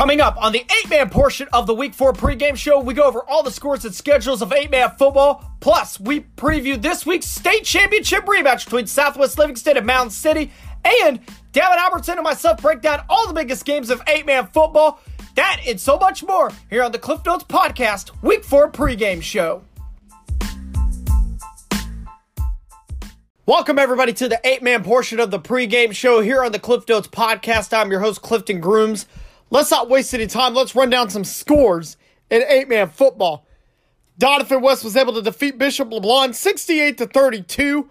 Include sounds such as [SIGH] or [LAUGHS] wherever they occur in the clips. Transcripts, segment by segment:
Coming up on the eight man portion of the week four pregame show, we go over all the scores and schedules of eight man football. Plus, we preview this week's state championship rematch between Southwest Livingston and Mound City. And Davin Albertson and myself break down all the biggest games of eight man football. That and so much more here on the Cliff Notes Podcast, week four pregame show. Welcome, everybody, to the eight man portion of the pregame show here on the Cliff Notes Podcast. I'm your host, Clifton Grooms. Let's not waste any time. Let's run down some scores in eight man football. Doniphan West was able to defeat Bishop LeBlond 68 to 32.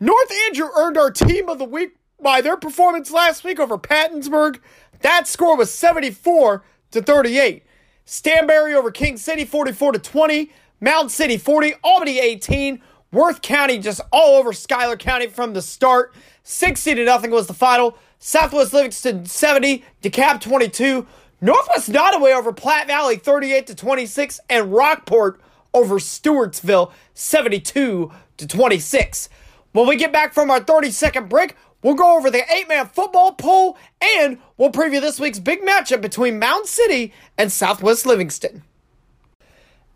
North Andrew earned our team of the week by their performance last week over Pattonsburg. That score was 74 to 38. Stanberry over King City 44 to 20. Mound City 40. Albany 18. Worth County just all over Schuyler County from the start. 60 to nothing was the final. Southwest Livingston 70, DeKalb 22, Northwest Nodaway over Platte Valley 38 to 26, and Rockport over Stewartsville 72 to 26. When we get back from our 30 second break, we'll go over the eight man football poll and we'll preview this week's big matchup between Mound City and Southwest Livingston.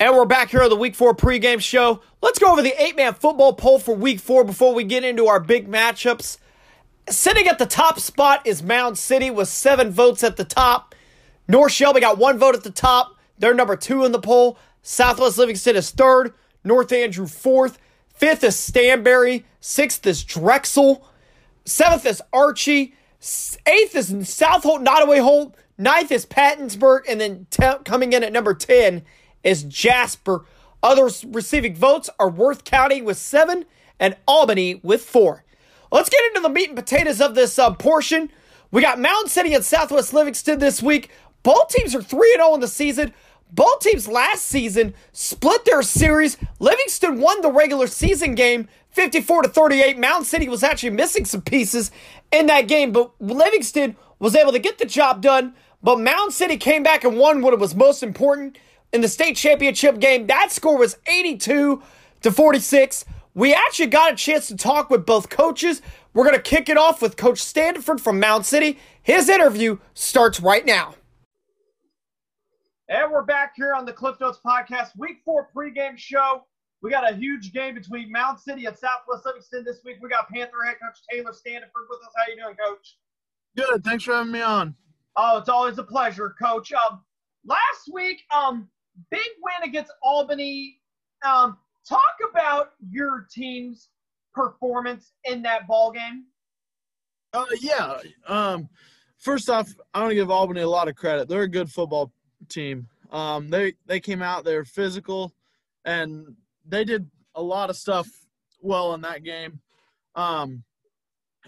And we're back here on the Week 4 pregame show. Let's go over the eight man football poll for Week 4 before we get into our big matchups. Sitting at the top spot is Mound City with seven votes at the top. North Shelby got one vote at the top. They're number two in the poll. Southwest Livingston is third. North Andrew fourth. Fifth is Stanberry. Sixth is Drexel. Seventh is Archie. Eighth is South Holt, Nodaway Holt. Ninth is Pattonsburg. And then te- coming in at number 10 is Jasper. Others receiving votes are Worth County with seven and Albany with four. Let's get into the meat and potatoes of this uh, portion. We got Mound City and Southwest Livingston this week. Both teams are 3 0 in the season. Both teams last season split their series. Livingston won the regular season game 54 to 38. Mound City was actually missing some pieces in that game, but Livingston was able to get the job done. But Mound City came back and won what was most important in the state championship game. That score was 82 to 46. We actually got a chance to talk with both coaches. We're going to kick it off with Coach Stanford from Mound City. His interview starts right now. And we're back here on the Cliff Notes Podcast, Week 4 pregame show. We got a huge game between Mound City and Southwest Livingston this week. We got Panther head coach Taylor Stanford with us. How you doing, Coach? Good. Thanks for having me on. Oh, it's always a pleasure, Coach. Um, last week, um, big win against Albany. Um, talk about your team's performance in that ball game. Uh, yeah. Um, first off, I want to give Albany a lot of credit. They're a good football team. Um, they they came out, they're physical, and they did a lot of stuff well in that game. Um,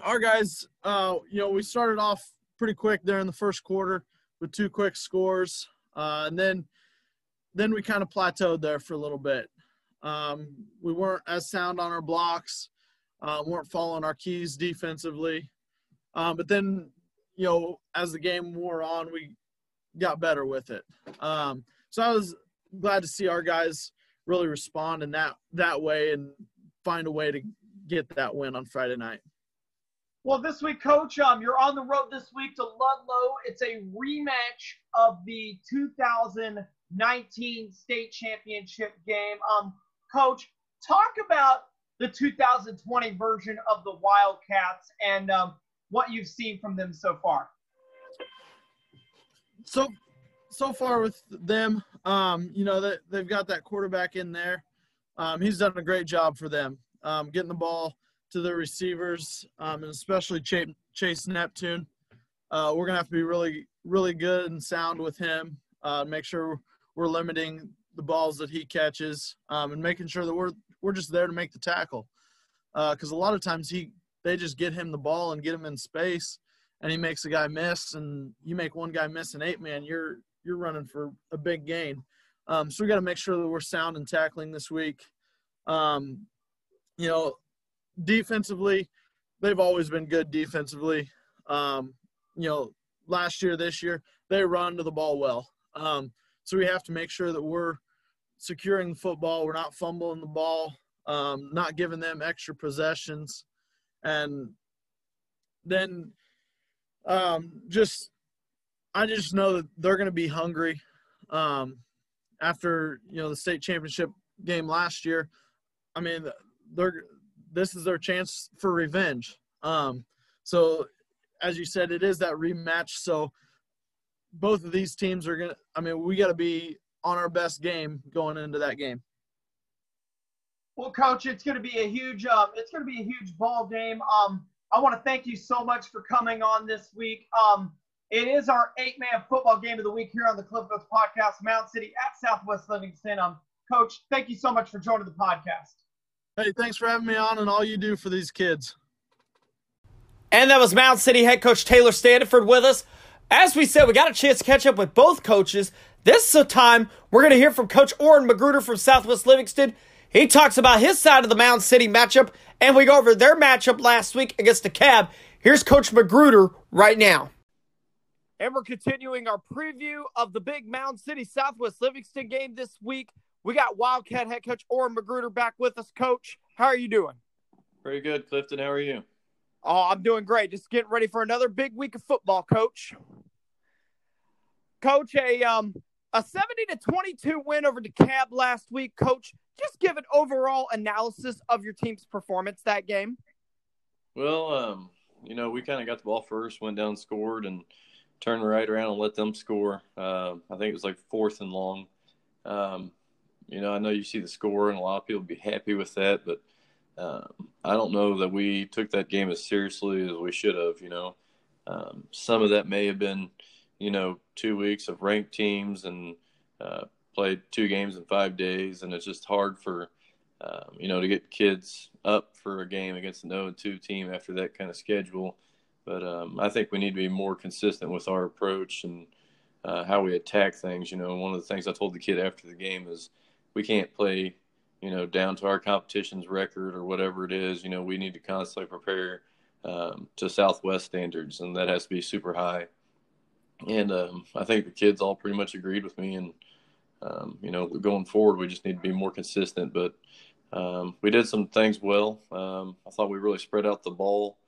our guys, uh, you know, we started off pretty quick there in the first quarter with two quick scores, uh, and then then we kind of plateaued there for a little bit. Um, we weren't as sound on our blocks, uh, weren't following our keys defensively. Um, but then, you know, as the game wore on, we got better with it. Um, so I was glad to see our guys really respond in that that way and find a way to get that win on Friday night. Well, this week, Coach, um, you're on the road this week to Ludlow. It's a rematch of the 2019 state championship game. Um, Coach, talk about the 2020 version of the Wildcats and um, what you've seen from them so far. So, so far with them, um, you know that they've got that quarterback in there. Um, he's done a great job for them, um, getting the ball to the receivers, um, and especially Chase, Chase Neptune. Uh, we're gonna have to be really, really good and sound with him. Uh, make sure we're limiting the balls that he catches um, and making sure that we're we're just there to make the tackle. Because uh, a lot of times he they just get him the ball and get him in space, and he makes a guy miss, and you make one guy miss an eight man, you're you're running for a big gain. Um, so we got to make sure that we're sound in tackling this week. Um, you know, defensively, they've always been good defensively. Um, you know, last year, this year, they run to the ball well. Um, so we have to make sure that we're securing the football. We're not fumbling the ball, um, not giving them extra possessions, and then um, just I just know that they're going to be hungry um, after you know the state championship game last year. I mean, they're this is their chance for revenge. Um, so, as you said, it is that rematch. So, both of these teams are gonna. I mean, we got to be on our best game going into that game. Well, coach, it's going to be a huge. Um, it's going to be a huge ball game. Um, I want to thank you so much for coming on this week. Um, it is our eight-man football game of the week here on the Cliff Notes podcast, Mound City at Southwest Livingston. Um, coach, thank you so much for joining the podcast. Hey, thanks for having me on and all you do for these kids. And that was Mound City head coach Taylor Standiford with us. As we said, we got a chance to catch up with both coaches. This is a time we're going to hear from Coach Orrin Magruder from Southwest Livingston. He talks about his side of the Mound City matchup, and we go over their matchup last week against DeKalb. Here's Coach Magruder right now. And we're continuing our preview of the big Mound City Southwest Livingston game this week. We got Wildcat head coach Orrin Magruder back with us. Coach, how are you doing? Pretty good, Clifton. How are you? Oh, I'm doing great. Just getting ready for another big week of football, Coach. Coach, a um a 70 to 22 win over DeKalb last week. Coach, just give an overall analysis of your team's performance that game. Well, um, you know, we kind of got the ball first, went down, scored, and turned right around and let them score. Uh, I think it was like fourth and long. Um, you know, I know you see the score, and a lot of people be happy with that, but um, I don't know that we took that game as seriously as we should have. You know, um, some of that may have been, you know, two weeks of ranked teams and uh, played two games in five days, and it's just hard for, um, you know, to get kids up for a game against an 0 2 team after that kind of schedule. But um, I think we need to be more consistent with our approach and uh, how we attack things. You know, one of the things I told the kid after the game is we can't play, you know, down to our competition's record or whatever it is. You know, we need to constantly prepare um, to Southwest standards, and that has to be super high. And um, I think the kids all pretty much agreed with me. And um, you know, going forward, we just need to be more consistent. But um, we did some things well. Um, I thought we really spread out the ball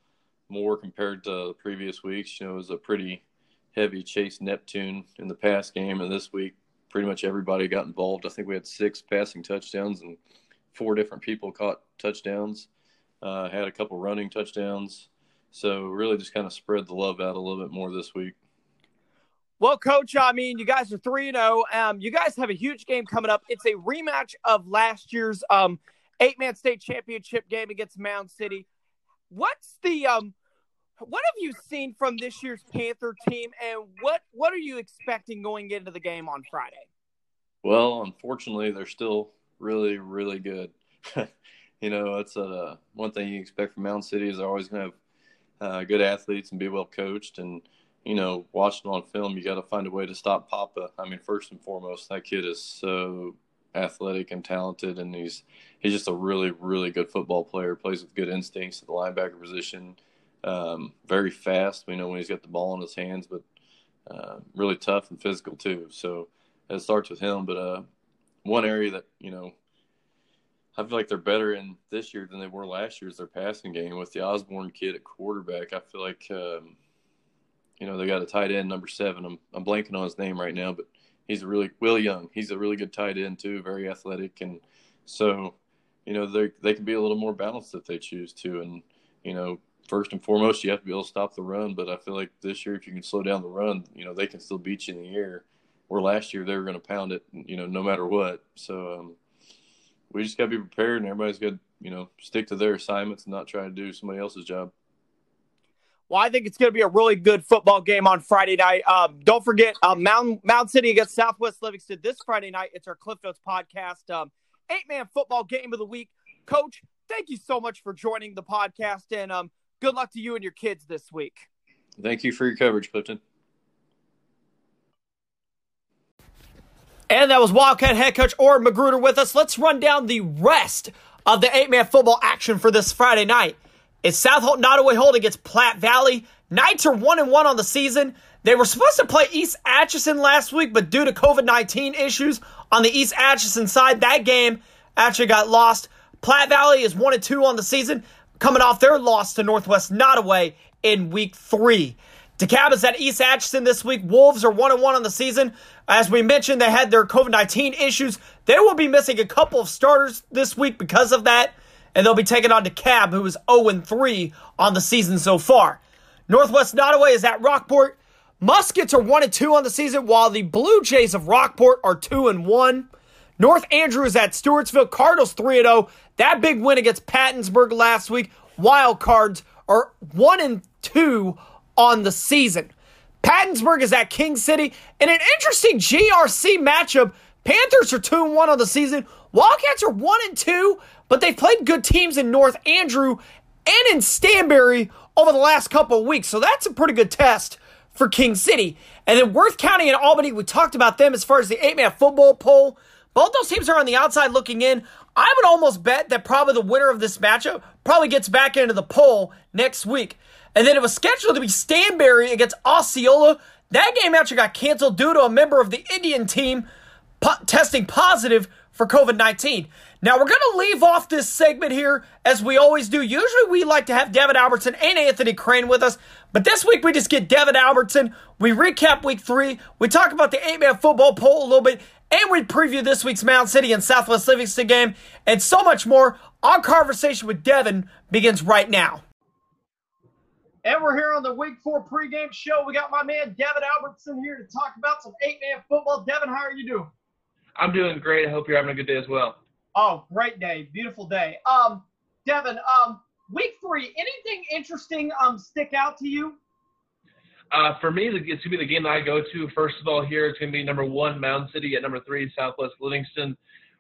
more compared to previous weeks. You know, it was a pretty heavy chase Neptune in the past game, and this week pretty much everybody got involved. I think we had six passing touchdowns and four different people caught touchdowns. Uh, had a couple running touchdowns. So really just kind of spread the love out a little bit more this week. Well, coach, I mean, you guys are 3 0. Um, you guys have a huge game coming up. It's a rematch of last year's um, eight man state championship game against Mound City. What's the um what have you seen from this year's Panther team, and what what are you expecting going into the game on Friday? Well, unfortunately, they're still really, really good. [LAUGHS] you know, that's uh, one thing you expect from Mound City is they're always going to have uh, good athletes and be well coached. And you know, watching on film, you got to find a way to stop Papa. I mean, first and foremost, that kid is so athletic and talented, and he's he's just a really, really good football player. Plays with good instincts at the linebacker position um, very fast. We know when he's got the ball in his hands, but uh, really tough and physical too. So it starts with him. But uh, one area that you know I feel like they're better in this year than they were last year is their passing game with the Osborne kid at quarterback. I feel like um, you know they got a tight end number seven. I'm I'm blanking on his name right now, but he's a really Will Young. He's a really good tight end too, very athletic, and so you know they they can be a little more balanced if they choose to, and you know first and foremost, you have to be able to stop the run. But I feel like this year, if you can slow down the run, you know, they can still beat you in the air. Where last year they were going to pound it, you know, no matter what. So um, we just got to be prepared, and everybody's got to, you know, stick to their assignments and not try to do somebody else's job. Well, I think it's going to be a really good football game on Friday night. Um, don't forget, um, Mound, Mound City against Southwest Livingston this Friday night. It's our Cliff Notes podcast, um, eight man football game of the week. Coach, thank you so much for joining the podcast. And um, good luck to you and your kids this week. Thank you for your coverage, Clifton. And that was Wildcat head coach Orrin Magruder with us. Let's run down the rest of the eight man football action for this Friday night. It's South Nodaway Holt against Platte Valley. Knights are one and one on the season. They were supposed to play East Atchison last week, but due to COVID 19 issues on the East Atchison side, that game actually got lost. Platte Valley is one and two on the season coming off their loss to Northwest Nodaway in week three. DeKalb is at East Atchison this week. Wolves are 1 and 1 on the season. As we mentioned, they had their COVID 19 issues. They will be missing a couple of starters this week because of that, and they'll be taking on DeKalb, who is 0 3 on the season so far. Northwest Nodaway is at Rockport. Muskets are 1 2 on the season, while the Blue Jays of Rockport are 2 1. North Andrews at Stewartsville. Cardinals 3 0. That big win against Pattonsburg last week. Wild Cards are 1 and 2 on the season. Pattonsburg is at King City. In an interesting GRC matchup, Panthers are 2 1 on the season. Wildcats are 1 and 2, but they've played good teams in North Andrew and in Stanberry over the last couple of weeks. So that's a pretty good test for King City. And then Worth County and Albany, we talked about them as far as the eight man football poll. Both those teams are on the outside looking in. I would almost bet that probably the winner of this matchup probably gets back into the poll next week. And then it was scheduled to be Stanberry against Osceola. That game actually got canceled due to a member of the Indian team po- testing positive for COVID 19. Now, we're going to leave off this segment here as we always do. Usually, we like to have Devin Albertson and Anthony Crane with us, but this week we just get Devin Albertson. We recap week three. We talk about the eight man football poll a little bit, and we preview this week's Mound City and Southwest Livingston game, and so much more. Our conversation with Devin begins right now. And we're here on the Week 4 pregame show. We got my man Devin Albertson here to talk about some eight man football. Devin, how are you doing? I'm doing great. I hope you're having a good day as well. Oh, great day. Beautiful day. Um, Devin, um, week three, anything interesting um stick out to you? Uh, for me, it's going to be the game that I go to. First of all, here it's to be number one, Mound City at number three, Southwest Livingston.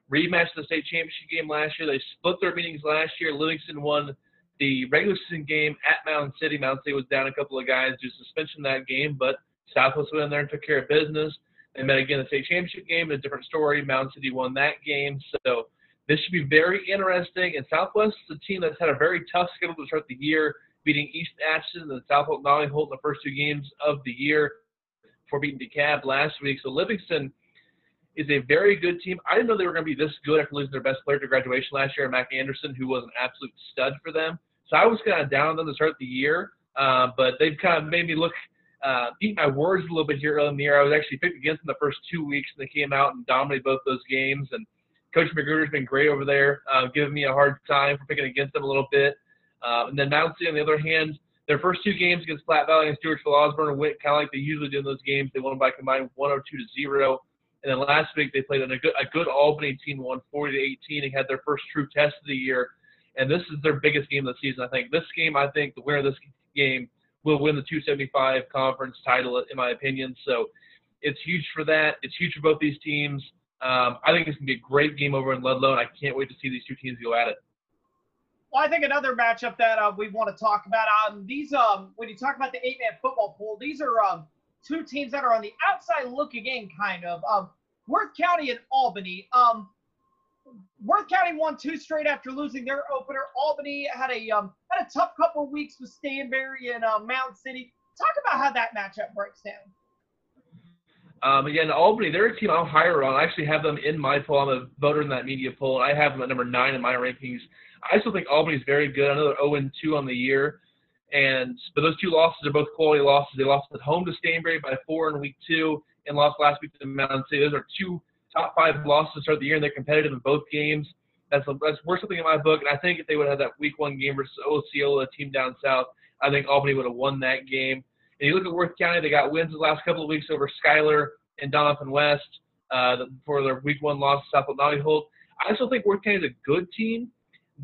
Rematch the state championship game last year. They split their meetings last year. Livingston won the regular season game at Mound City. Mound City was down a couple of guys due to suspension that game, but Southwest went in there and took care of business. They met again the state championship game, a different story. Mound City won that game. So this should be very interesting. And Southwest is a team that's had a very tough schedule to start the year beating East Atchison and South Holt Nolly Holt in the first two games of the year for beating DeKalb last week. So Livingston is a very good team. I didn't know they were going to be this good after losing their best player to graduation last year, Mac Anderson, who was an absolute stud for them. So I was kind of down on them to start the year, uh, but they've kind of made me look, uh, eat my words a little bit here early in the year. I was actually picked against them the first two weeks, and they came out and dominated both those games. And Coach Magruder's been great over there, uh, giving me a hard time for picking against them a little bit. Uh, and then Mound City, on the other hand, their first two games against Platte Valley and Stewartsville Osborne went kind of like they usually do in those games. They won by combined 102 to zero. And then last week they played a good a good Albany team, won 40 to 18, and had their first true test of the year. And this is their biggest game of the season. I think this game, I think the winner of this game will win the 275 conference title, in my opinion. So it's huge for that. It's huge for both these teams. Um, I think it's gonna be a great game over in Ludlow, and I can't wait to see these two teams go at it. Well, I think another matchup that uh, we want to talk about. Um, these um, when you talk about the eight-man football pool, these are um, two teams that are on the outside looking in, kind of. Um, Worth County and Albany. Um, Worth County won two straight after losing their opener. Albany had a um, had a tough couple of weeks with Stanberry and uh, Mound City. Talk about how that matchup breaks down. Um, again, Albany, they're a team I'm higher on. I actually have them in my poll. I'm a voter in that media poll, and I have them at number nine in my rankings. I still think Albany's very good. I know they're 0 2 on the year, and but those two losses are both quality losses. They lost at home to Stanberry by four in week two, and lost last week to Mound City. Those are two top five losses to start the year, and they're competitive in both games. That's that's worth something in my book. And I think if they would have had that week one game versus Osceola, a team down south, I think Albany would have won that game. And you look at Worth County, they got wins the last couple of weeks over Schuyler and Doniphan West uh, for their week one loss to South Nolly Holt. I still think Worth County is a good team.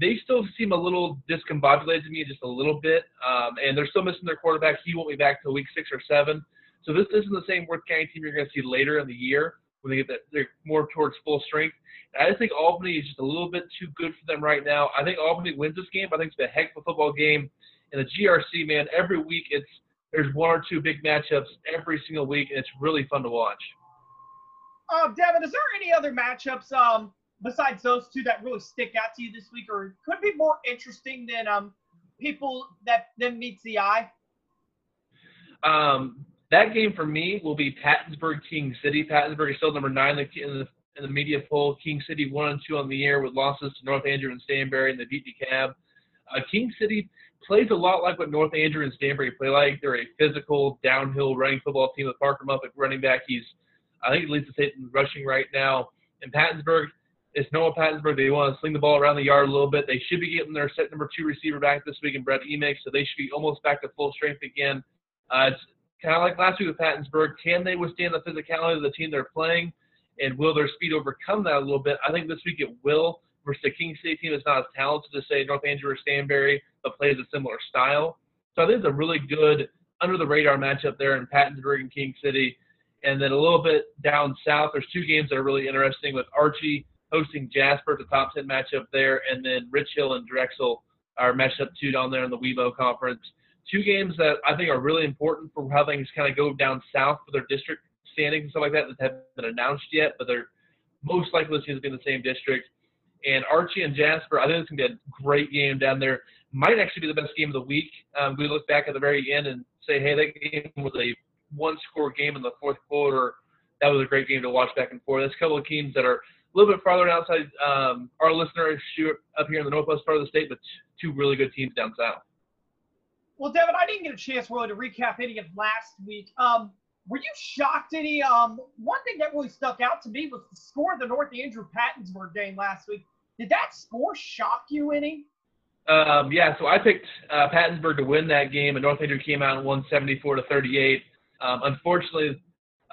They still seem a little discombobulated to me, just a little bit. Um, and they're still missing their quarterback. He won't be back till week six or seven. So this isn't the same Worth County team you're going to see later in the year when they get that they're more towards full strength. I just think Albany is just a little bit too good for them right now. I think Albany wins this game. I think it's a heck of a football game. And the GRC, man, every week it's there's one or two big matchups every single week, and it's really fun to watch. Uh, Devin, is there any other matchups um, besides those two that really stick out to you this week, or could be more interesting than um, people that than meets the eye? Um, that game for me will be Pattonsburg King City. Pattonsburg is still number nine in the, in the media poll. King City one and two on the year with losses to North Andrew and Stanberry and the beat DeKalb. Uh, King City plays a lot like what North Andrew and Stanberry play like. They're a physical, downhill running football team with Parker Muffet running back. He's, I think, leads the state in rushing right now. In Pattonsburg, it's Noah Pattonsburg. They want to sling the ball around the yard a little bit. They should be getting their set number two receiver back this week in Brett Emig, so they should be almost back to full strength again. Uh, it's kind of like last week with Pattonsburg. Can they withstand the physicality of the team they're playing? And will their speed overcome that a little bit? I think this week it will versus the King City team is not as talented to say North Andrew or Stanberry, but plays a similar style. So I think it's a really good under the radar matchup there in Pattonsburg and King City. And then a little bit down south, there's two games that are really interesting with Archie hosting Jasper, the top 10 matchup there, and then Rich Hill and Drexel are matched up two down there in the WeBo conference. Two games that I think are really important for how things kind of go down south for their district standings and stuff like that that haven't been announced yet, but they're most likely going to be in the same district. And Archie and Jasper, I think it's going to be a great game down there. Might actually be the best game of the week. Um, we look back at the very end and say, hey, that game was a one score game in the fourth quarter. That was a great game to watch back and forth. There's a couple of teams that are a little bit farther outside um, our listeners up here in the northwest part of the state, but two really good teams down south. Well, Devin, I didn't get a chance really to recap any of last week. Um, were you shocked any? Um, one thing that really stuck out to me was the score of the North Andrew Pattonsburg game last week. Did that score shock you any? Um, yeah, so I picked uh, Pattonsburg to win that game, and North Andrew came out and won 74 to 38. Um, unfortunately,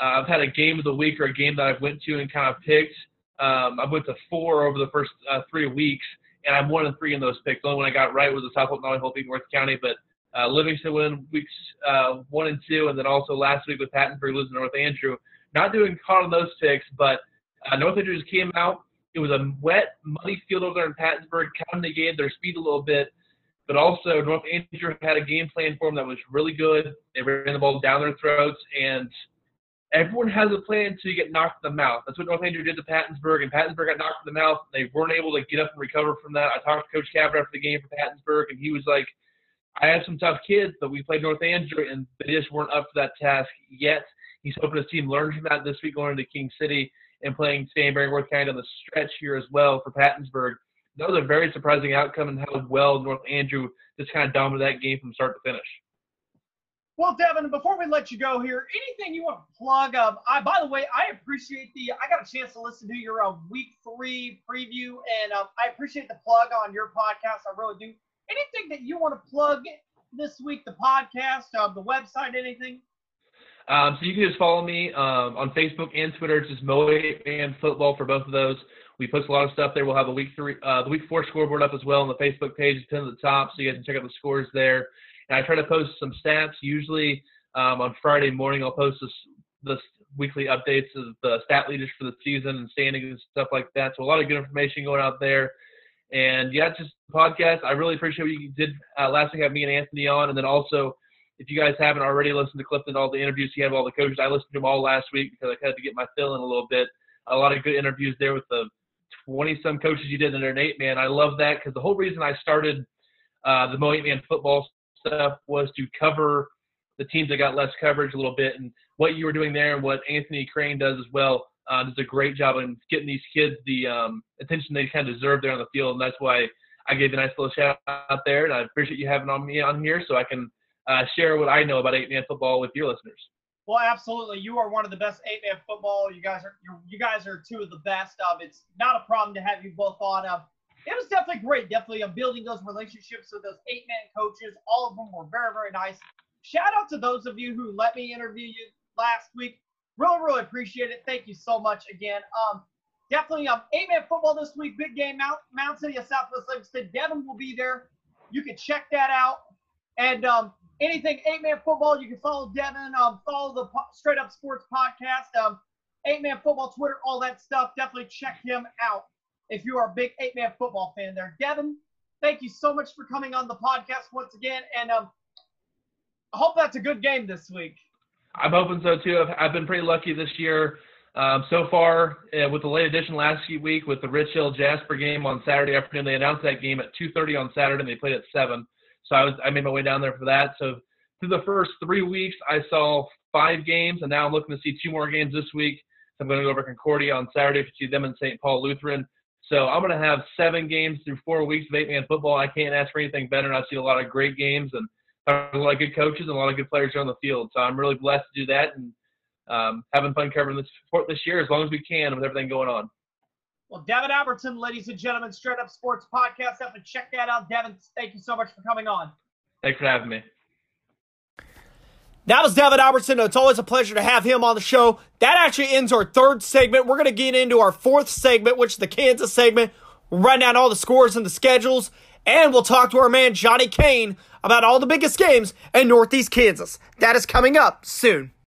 uh, I've had a game of the week or a game that I've went to and kind of picked. Um, I went to four over the first uh, three weeks, and I'm one and three in those picks. The only one I got right was the South Hope, Nolly Hope North County, but uh, Livingston win weeks uh, one and two, and then also last week with Pattonsburg losing North Andrew. Not doing hot on those picks, but uh, North Andrew just came out it was a wet, muddy field over there in Pattonsburg, kind of negated their speed a little bit. But also, North Andrew had a game plan for them that was really good. They ran the ball down their throats, and everyone has a plan until you get knocked in the mouth. That's what North Andrew did to Pattonsburg, and Pattonsburg got knocked in the mouth. They weren't able to get up and recover from that. I talked to Coach Cabot after the game for Pattonsburg, and he was like, I have some tough kids, but we played North Andrew, and they just weren't up to that task yet. He's hoping his team learns from that this week going into King City and playing Stanberry Worth County on the stretch here as well for Pattonsburg. That was a very surprising outcome and how well North Andrew just kind of dominated that game from start to finish. Well, Devin, before we let you go here, anything you want to plug? Um, I, by the way, I appreciate the. I got a chance to listen to your uh, week three preview, and um, I appreciate the plug on your podcast. I really do. Anything that you want to plug this week? The podcast, uh, the website, anything? Um, so you can just follow me um, on Facebook and Twitter. It's just Mo and Football for both of those. We post a lot of stuff there. We'll have a week three, uh, the week four scoreboard up as well on the Facebook page. It's pinned at the top, so you guys can check out the scores there. And I try to post some stats. Usually um, on Friday morning, I'll post this, this weekly updates of the stat leaders for the season and standings and stuff like that. So a lot of good information going out there. And yeah, just podcast. I really appreciate what you did uh, last week, have me and Anthony on, and then also if you guys haven't already listened to Clifton, all the interviews he had with all the coaches, I listened to them all last week because I had to get my fill in a little bit. A lot of good interviews there with the 20 some coaches you did in an eight man. I love that because the whole reason I started uh, the Mo eight man football stuff was to cover the teams that got less coverage a little bit. And what you were doing there and what Anthony Crane does as well uh, does a great job in getting these kids the um, attention they kind of deserve there on the field. And that's why I gave a nice little shout out there. And I appreciate you having on me on here so I can uh, share what I know about eight man football with your listeners. Well, absolutely. You are one of the best eight man football. You guys are you guys are two of the best. Um, it's not a problem to have you both on. Um, it was definitely great. Definitely um, building those relationships with those eight man coaches. All of them were very very nice. Shout out to those of you who let me interview you last week. Really really appreciate it. Thank you so much again. Um, definitely um eight man football this week. Big game Mound Mound City of Southwest Livingston. Devin will be there. You can check that out. And um, anything eight man football, you can follow Devin. Um, follow the po- Straight Up Sports podcast. Um, eight man football Twitter, all that stuff. Definitely check him out if you are a big eight man football fan. There, Devin. Thank you so much for coming on the podcast once again, and um, I hope that's a good game this week. I'm hoping so too. I've, I've been pretty lucky this year. Um, so far, uh, with the late edition last week with the Rich Hill Jasper game on Saturday afternoon, they announced that game at 2:30 on Saturday, and they played at seven. So I was I made my way down there for that. So through the first three weeks, I saw five games, and now I'm looking to see two more games this week. So I'm going to go over Concordia on Saturday to see them in St. Paul Lutheran. So I'm going to have seven games through four weeks of eight-man football. I can't ask for anything better. And I've seen a lot of great games and a lot of good coaches and a lot of good players on the field. So I'm really blessed to do that and um, having fun covering this sport this year as long as we can with everything going on. Well, Devin Albertson, ladies and gentlemen, Straight Up Sports Podcast. Have to check that out. Devin, thank you so much for coming on. Thanks for having me. That was Devin Albertson. It's always a pleasure to have him on the show. That actually ends our third segment. We're going to get into our fourth segment, which is the Kansas segment. We'll run down all the scores and the schedules, and we'll talk to our man Johnny Kane about all the biggest games in Northeast Kansas. That is coming up soon.